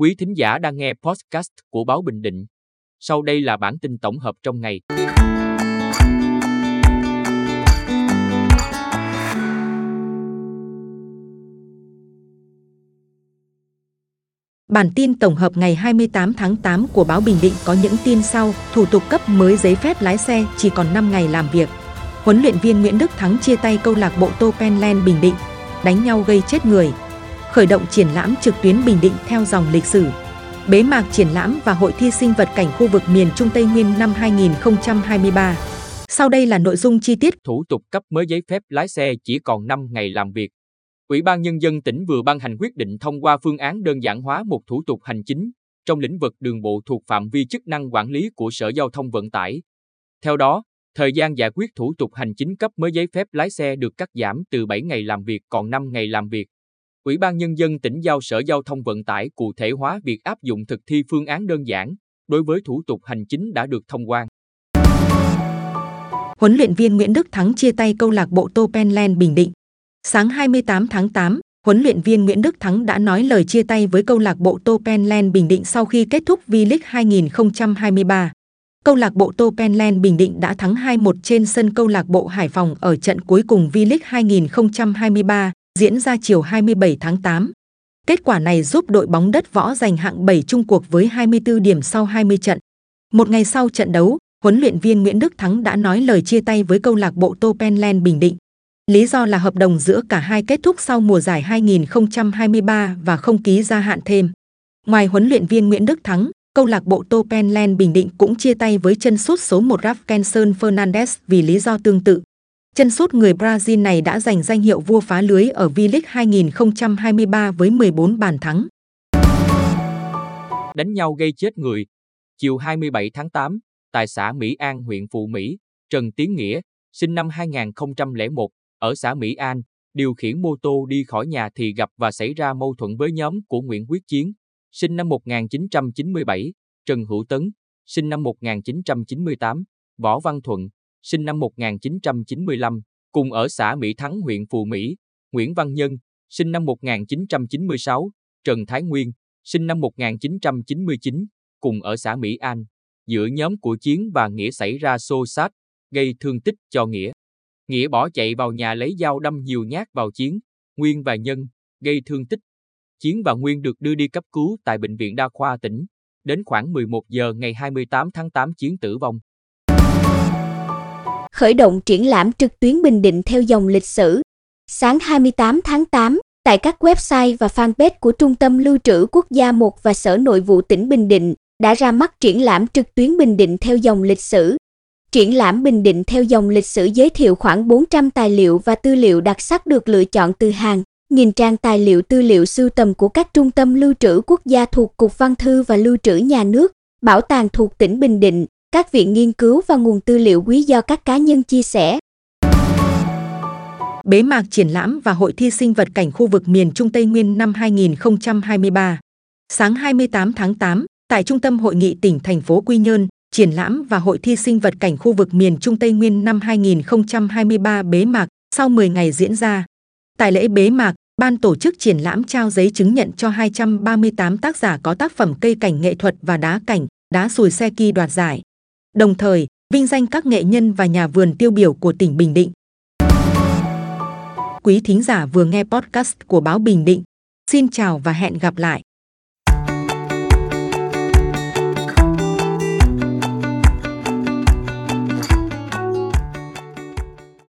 Quý thính giả đang nghe podcast của Báo Bình Định. Sau đây là bản tin tổng hợp trong ngày. Bản tin tổng hợp ngày 28 tháng 8 của báo Bình Định có những tin sau, thủ tục cấp mới giấy phép lái xe chỉ còn 5 ngày làm việc. Huấn luyện viên Nguyễn Đức Thắng chia tay câu lạc bộ Topenland Bình Định, đánh nhau gây chết người. Khởi động triển lãm trực tuyến Bình Định theo dòng lịch sử. Bế mạc triển lãm và hội thi sinh vật cảnh khu vực miền Trung Tây Nguyên năm 2023. Sau đây là nội dung chi tiết. Thủ tục cấp mới giấy phép lái xe chỉ còn 5 ngày làm việc. Ủy ban Nhân dân tỉnh vừa ban hành quyết định thông qua phương án đơn giản hóa một thủ tục hành chính trong lĩnh vực đường bộ thuộc phạm vi chức năng quản lý của Sở Giao thông Vận tải. Theo đó, thời gian giải quyết thủ tục hành chính cấp mới giấy phép lái xe được cắt giảm từ 7 ngày làm việc còn 5 ngày làm việc. Ủy ban Nhân dân tỉnh giao Sở Giao thông Vận tải cụ thể hóa việc áp dụng thực thi phương án đơn giản đối với thủ tục hành chính đã được thông quan. Huấn luyện viên Nguyễn Đức Thắng chia tay câu lạc bộ Topenland Bình Định. Sáng 28 tháng 8, huấn luyện viên Nguyễn Đức Thắng đã nói lời chia tay với câu lạc bộ Topenland Bình Định sau khi kết thúc V-League 2023. Câu lạc bộ Topenland Bình Định đã thắng 2-1 trên sân câu lạc bộ Hải Phòng ở trận cuối cùng V-League 2023 diễn ra chiều 27 tháng 8. Kết quả này giúp đội bóng đất võ giành hạng 7 chung cuộc với 24 điểm sau 20 trận. Một ngày sau trận đấu, huấn luyện viên Nguyễn Đức Thắng đã nói lời chia tay với câu lạc bộ Topenland Bình Định. Lý do là hợp đồng giữa cả hai kết thúc sau mùa giải 2023 và không ký gia hạn thêm. Ngoài huấn luyện viên Nguyễn Đức Thắng, câu lạc bộ Topenland Bình Định cũng chia tay với chân sút số 1 Rafkenson Fernandes vì lý do tương tự. Chân sút người Brazil này đã giành danh hiệu vua phá lưới ở V-League 2023 với 14 bàn thắng. Đánh nhau gây chết người. Chiều 27 tháng 8, tại xã Mỹ An, huyện Phụ Mỹ, Trần Tiến Nghĩa, sinh năm 2001, ở xã Mỹ An, điều khiển mô tô đi khỏi nhà thì gặp và xảy ra mâu thuẫn với nhóm của Nguyễn Quyết Chiến, sinh năm 1997, Trần Hữu Tấn, sinh năm 1998, Võ Văn Thuận, sinh năm 1995, cùng ở xã Mỹ Thắng huyện Phù Mỹ, Nguyễn Văn Nhân, sinh năm 1996, Trần Thái Nguyên, sinh năm 1999, cùng ở xã Mỹ An. Giữa nhóm của Chiến và Nghĩa xảy ra xô xát, gây thương tích cho Nghĩa. Nghĩa bỏ chạy vào nhà lấy dao đâm nhiều nhát vào Chiến, Nguyên và Nhân, gây thương tích. Chiến và Nguyên được đưa đi cấp cứu tại Bệnh viện Đa khoa tỉnh. Đến khoảng 11 giờ ngày 28 tháng 8 Chiến tử vong. Khởi động triển lãm trực tuyến Bình Định theo dòng lịch sử. Sáng 28 tháng 8, tại các website và fanpage của Trung tâm Lưu trữ Quốc gia 1 và Sở Nội vụ tỉnh Bình Định đã ra mắt triển lãm trực tuyến Bình Định theo dòng lịch sử. Triển lãm Bình Định theo dòng lịch sử giới thiệu khoảng 400 tài liệu và tư liệu đặc sắc được lựa chọn từ hàng nghìn trang tài liệu tư liệu sưu tầm của các trung tâm lưu trữ quốc gia thuộc Cục Văn thư và Lưu trữ Nhà nước, bảo tàng thuộc tỉnh Bình Định, các viện nghiên cứu và nguồn tư liệu quý do các cá nhân chia sẻ. Bế mạc triển lãm và hội thi sinh vật cảnh khu vực miền Trung Tây Nguyên năm 2023. Sáng 28 tháng 8, tại Trung tâm Hội nghị tỉnh thành phố Quy Nhơn, triển lãm và hội thi sinh vật cảnh khu vực miền Trung Tây Nguyên năm 2023 bế mạc sau 10 ngày diễn ra. Tại lễ bế mạc, ban tổ chức triển lãm trao giấy chứng nhận cho 238 tác giả có tác phẩm cây cảnh nghệ thuật và đá cảnh, đá sùi xe kỳ đoạt giải. Đồng thời, vinh danh các nghệ nhân và nhà vườn tiêu biểu của tỉnh Bình Định. Quý thính giả vừa nghe podcast của báo Bình Định. Xin chào và hẹn gặp lại.